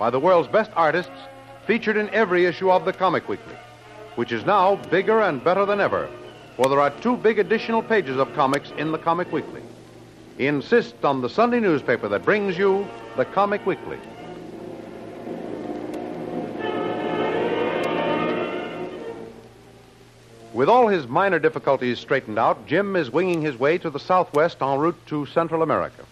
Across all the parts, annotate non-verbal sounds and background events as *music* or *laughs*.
by the world's best artists featured in every issue of the Comic Weekly, which is now bigger and better than ever, for there are two big additional pages of comics in the Comic Weekly. Insist on the Sunday newspaper that brings you the Comic Weekly. With all his minor difficulties straightened out, Jim is winging his way to the southwest en route to Central America.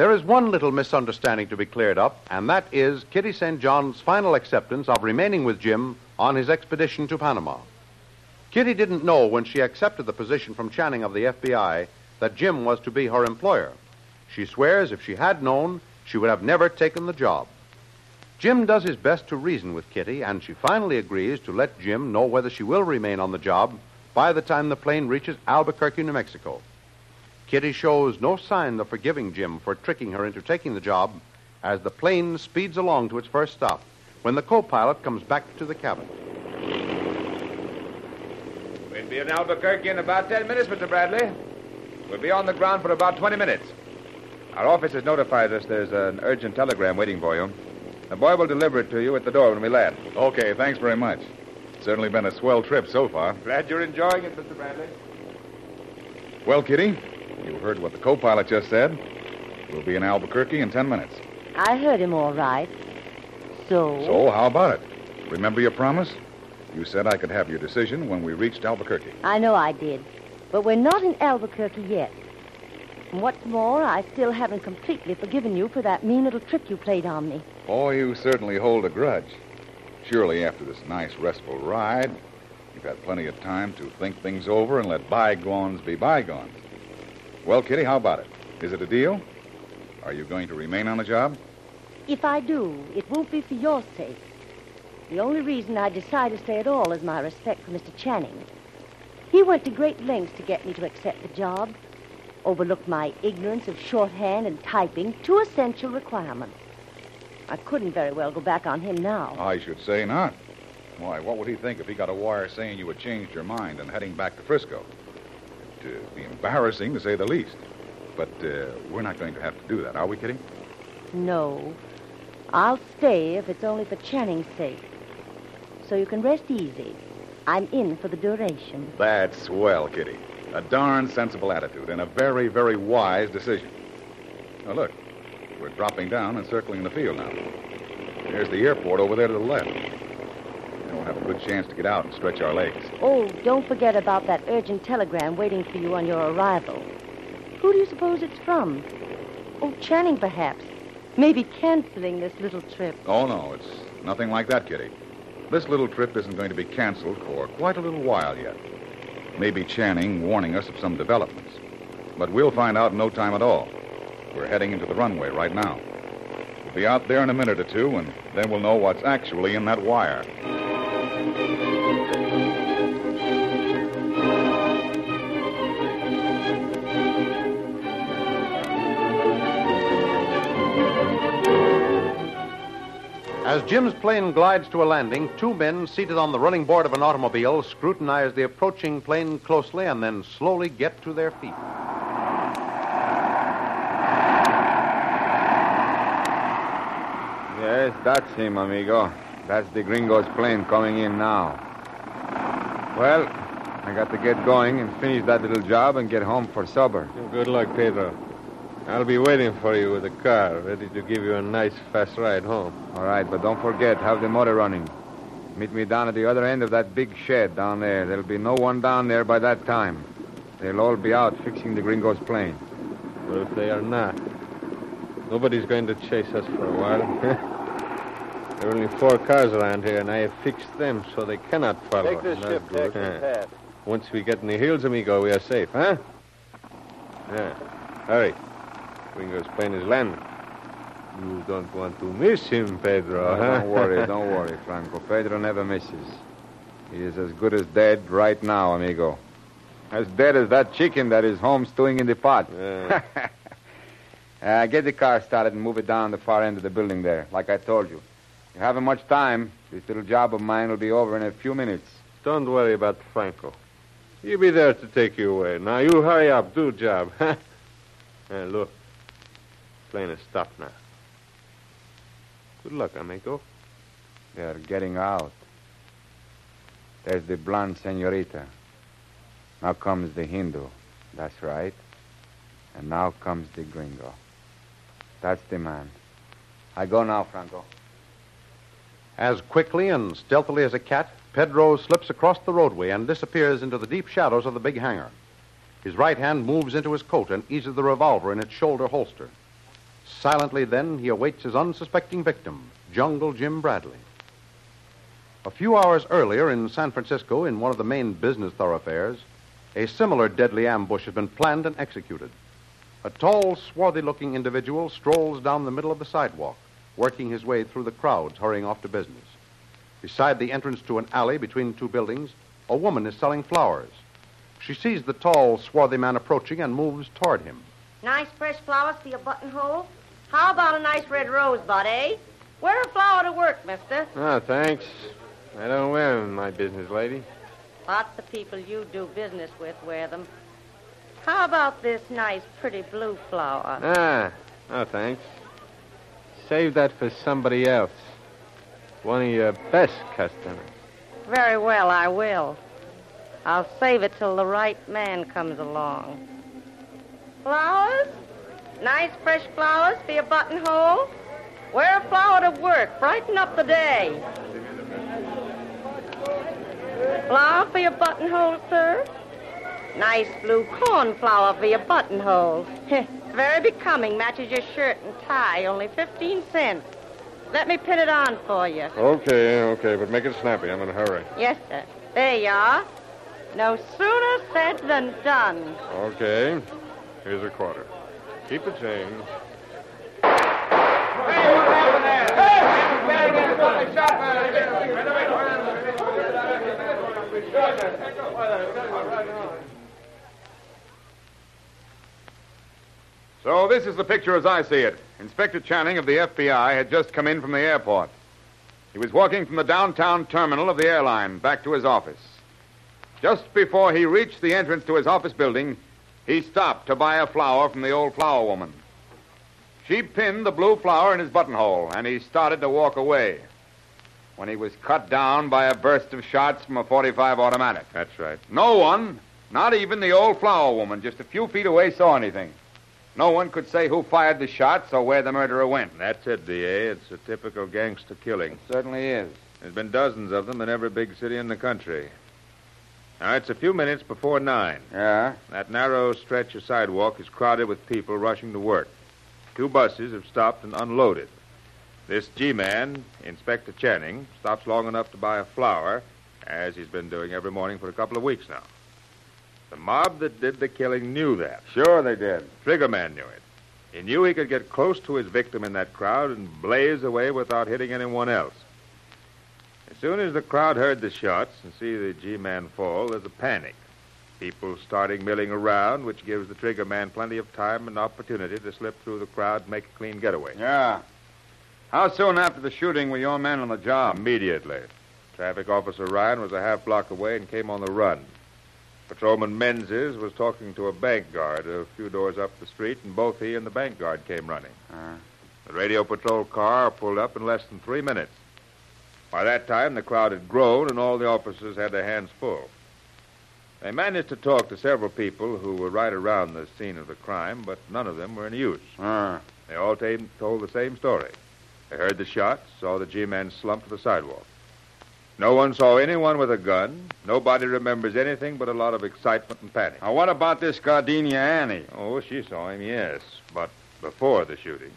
There is one little misunderstanding to be cleared up, and that is Kitty St. John's final acceptance of remaining with Jim on his expedition to Panama. Kitty didn't know when she accepted the position from Channing of the FBI that Jim was to be her employer. She swears if she had known, she would have never taken the job. Jim does his best to reason with Kitty, and she finally agrees to let Jim know whether she will remain on the job by the time the plane reaches Albuquerque, New Mexico. Kitty shows no sign of forgiving Jim for tricking her into taking the job as the plane speeds along to its first stop when the co pilot comes back to the cabin. We'll be in Albuquerque in about 10 minutes, Mr. Bradley. We'll be on the ground for about 20 minutes. Our office has notified us there's an urgent telegram waiting for you. The boy will deliver it to you at the door when we land. Okay, thanks very much. Certainly been a swell trip so far. Glad you're enjoying it, Mr. Bradley. Well, Kitty, you heard what the co-pilot just said. We'll be in Albuquerque in 10 minutes. I heard him all right. So? So, how about it? Remember your promise? You said I could have your decision when we reached Albuquerque. I know I did. But we're not in Albuquerque yet. And what's more, I still haven't completely forgiven you for that mean little trick you played on me. Oh, you certainly hold a grudge. Surely, after this nice, restful ride, you've had plenty of time to think things over and let bygones be bygones. Well, Kitty, how about it? Is it a deal? Are you going to remain on the job? If I do, it won't be for your sake. The only reason I decide to stay at all is my respect for Mr. Channing. He went to great lengths to get me to accept the job, overlooked my ignorance of shorthand and typing, two essential requirements. I couldn't very well go back on him now. I should say not. Why, what would he think if he got a wire saying you had changed your mind and heading back to Frisco? Uh, be embarrassing, to say the least. But uh, we're not going to have to do that, are we, Kitty? No. I'll stay if it's only for Channing's sake. So you can rest easy. I'm in for the duration. That's swell, Kitty. A darn sensible attitude and a very, very wise decision. Now, look, we're dropping down and circling the field now. There's the airport over there to the left. We'll have a good chance to get out and stretch our legs. Oh, don't forget about that urgent telegram waiting for you on your arrival. Who do you suppose it's from? Oh, Channing, perhaps. Maybe canceling this little trip. Oh, no, it's nothing like that, Kitty. This little trip isn't going to be canceled for quite a little while yet. Maybe Channing warning us of some developments. But we'll find out in no time at all. We're heading into the runway right now. We'll be out there in a minute or two, and then we'll know what's actually in that wire. As Jim's plane glides to a landing, two men seated on the running board of an automobile scrutinize the approaching plane closely and then slowly get to their feet. Yes, that's him, amigo. That's the gringo's plane coming in now. Well, I got to get going and finish that little job and get home for supper. Good luck, Pedro. I'll be waiting for you with a car, ready to give you a nice, fast ride home. All right, but don't forget, have the motor running. Meet me down at the other end of that big shed down there. There'll be no one down there by that time. They'll all be out fixing the gringo's plane. Well, if they are not, nobody's going to chase us for a while. *laughs* there are only four cars around here, and I have fixed them so they cannot follow. Take this That's ship good. taxi Yeah. pad. Once we get in the hills, amigo, we are safe, huh? Yeah. Hurry. Gringo's plane is landing. You don't want to miss him, Pedro, huh? Don't worry, *laughs* don't worry, Franco. Pedro never misses. He is as good as dead right now, amigo. As dead as that chicken that is home stewing in the pot. Yeah. *laughs* uh, get the car started and move it down the far end of the building there, like I told you. You haven't much time. This little job of mine will be over in a few minutes. Don't worry about Franco. He'll be there to take you away. Now, you hurry up. Do job. *laughs* hey, look. Plane is stopped now. Good luck, amigo. They're getting out. There's the blonde senorita. Now comes the Hindu. That's right. And now comes the gringo. That's the man. I go now, Franco. As quickly and stealthily as a cat, Pedro slips across the roadway and disappears into the deep shadows of the big hangar. His right hand moves into his coat and eases the revolver in its shoulder holster. Silently, then, he awaits his unsuspecting victim, Jungle Jim Bradley. A few hours earlier in San Francisco, in one of the main business thoroughfares, a similar deadly ambush has been planned and executed. A tall, swarthy looking individual strolls down the middle of the sidewalk, working his way through the crowds hurrying off to business. Beside the entrance to an alley between two buildings, a woman is selling flowers. She sees the tall, swarthy man approaching and moves toward him. Nice fresh flowers for your buttonhole? How about a nice red rosebud, eh? Wear a flower to work, mister. Oh, thanks. I don't wear them, my business lady. Lots of people you do business with wear them. How about this nice, pretty blue flower? Ah, oh, thanks. Save that for somebody else. One of your best customers. Very well, I will. I'll save it till the right man comes along. Flowers? Nice fresh flowers for your buttonhole? Wear a flower to work. Brighten up the day. Flower for your buttonhole, sir? Nice blue cornflower for your buttonhole. *laughs* Very becoming. Matches your shirt and tie. Only 15 cents. Let me pin it on for you. Okay, okay, but make it snappy. I'm in a hurry. Yes, sir. There you are. No sooner said than done. Okay. Here's a quarter. Keep the change. So this is the picture as I see it. Inspector Channing of the FBI had just come in from the airport. He was walking from the downtown terminal of the airline back to his office. Just before he reached the entrance to his office building, he stopped to buy a flower from the old flower woman. She pinned the blue flower in his buttonhole, and he started to walk away when he was cut down by a burst of shots from a 45 automatic. That's right. No one, not even the old flower woman, just a few feet away, saw anything. No one could say who fired the shots or where the murderer went. That's it, D.A. It's a typical gangster killing. certainly is. There's been dozens of them in every big city in the country. Now, it's a few minutes before nine. Yeah? That narrow stretch of sidewalk is crowded with people rushing to work. Two buses have stopped and unloaded. This G-man, Inspector Channing, stops long enough to buy a flower, as he's been doing every morning for a couple of weeks now. The mob that did the killing knew that. Sure they did. Triggerman knew it. He knew he could get close to his victim in that crowd and blaze away without hitting anyone else. As soon as the crowd heard the shots and see the G-man fall, there's a panic. People starting milling around, which gives the triggerman plenty of time and opportunity to slip through the crowd and make a clean getaway. Yeah. How soon after the shooting were your men on the job? Immediately. Traffic Officer Ryan was a half block away and came on the run. Patrolman Menzies was talking to a bank guard a few doors up the street, and both he and the bank guard came running. Uh, The radio patrol car pulled up in less than three minutes. By that time, the crowd had grown, and all the officers had their hands full. They managed to talk to several people who were right around the scene of the crime, but none of them were any use. Ah. They all t- told the same story. They heard the shots, saw the G-man slump to the sidewalk. No one saw anyone with a gun. Nobody remembers anything but a lot of excitement and panic. Now, what about this Gardenia Annie? Oh, she saw him, yes, but before the shooting.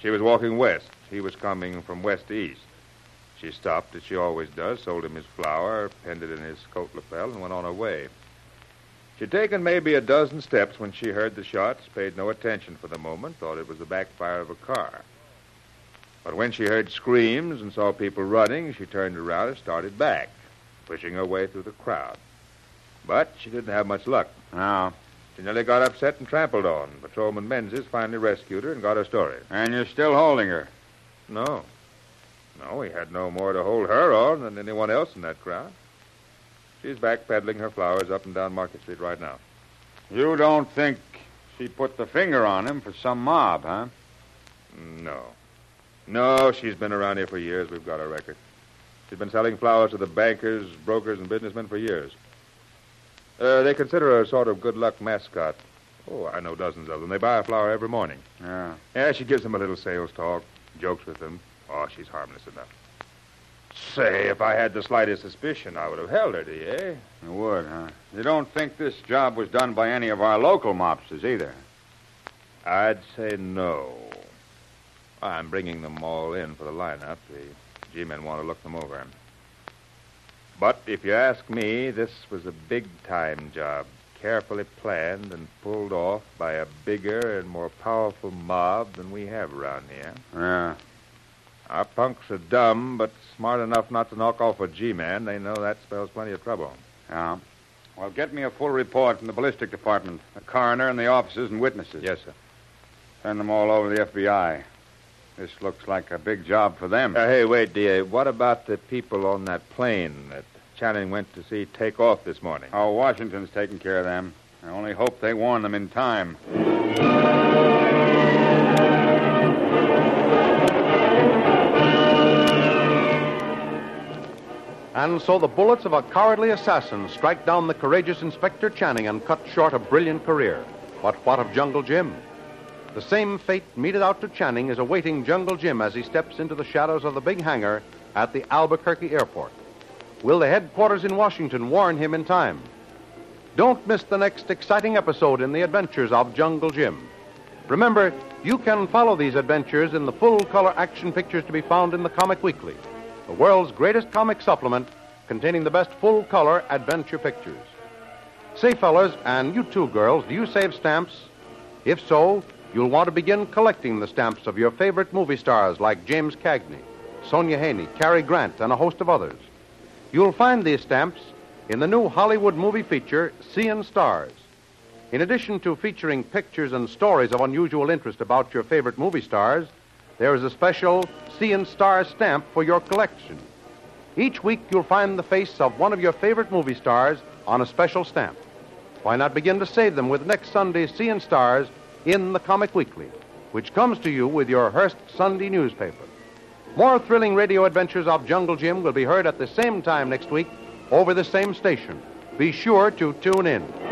She was walking west. He was coming from west to east. She stopped, as she always does, sold him his flower, pinned it in his coat lapel, and went on her way. She'd taken maybe a dozen steps when she heard the shots, paid no attention for the moment, thought it was the backfire of a car. But when she heard screams and saw people running, she turned around and started back, pushing her way through the crowd. But she didn't have much luck. No. She nearly got upset and trampled on. Patrolman Menzies finally rescued her and got her story. And you're still holding her. No. No, he had no more to hold her on than anyone else in that crowd. She's back peddling her flowers up and down Market Street right now. You don't think she put the finger on him for some mob, huh? No. No, she's been around here for years. We've got her record. She's been selling flowers to the bankers, brokers, and businessmen for years. Uh, they consider her a sort of good luck mascot. Oh, I know dozens of them. They buy a flower every morning. Yeah. Yeah, she gives them a little sales talk, jokes with them. Oh, she's harmless enough. Say, if I had the slightest suspicion, I would have held her, do you? eh? You would, huh? You don't think this job was done by any of our local mobsters either? I'd say no. I'm bringing them all in for the lineup. The G-men want to look them over. But if you ask me, this was a big-time job, carefully planned and pulled off by a bigger and more powerful mob than we have around here. Yeah. Our punks are dumb, but smart enough not to knock off a G-man. They know that spells plenty of trouble. Yeah. Well, get me a full report from the ballistic department, the coroner, and the officers and witnesses. Yes, sir. Send them all over to the FBI. This looks like a big job for them. Uh, hey, wait, DA. What about the people on that plane that Channing went to see take off this morning? Oh, Washington's taking care of them. I only hope they warn them in time. And so the bullets of a cowardly assassin strike down the courageous Inspector Channing and cut short a brilliant career. But what of Jungle Jim? The same fate meted out to Channing is awaiting Jungle Jim as he steps into the shadows of the big hangar at the Albuquerque airport. Will the headquarters in Washington warn him in time? Don't miss the next exciting episode in the adventures of Jungle Jim. Remember, you can follow these adventures in the full color action pictures to be found in the Comic Weekly, the world's greatest comic supplement containing the best full color adventure pictures. Say, fellas, and you too, girls, do you save stamps? If so, you'll want to begin collecting the stamps of your favorite movie stars like James Cagney, Sonja Henie, Cary Grant, and a host of others. You'll find these stamps in the new Hollywood movie feature, Seeing Stars. In addition to featuring pictures and stories of unusual interest about your favorite movie stars, there is a special Seeing Stars stamp for your collection. Each week you'll find the face of one of your favorite movie stars on a special stamp. Why not begin to save them with next Sunday's Seeing Stars in the Comic Weekly, which comes to you with your Hearst Sunday newspaper. More thrilling radio adventures of Jungle Jim will be heard at the same time next week over the same station. Be sure to tune in.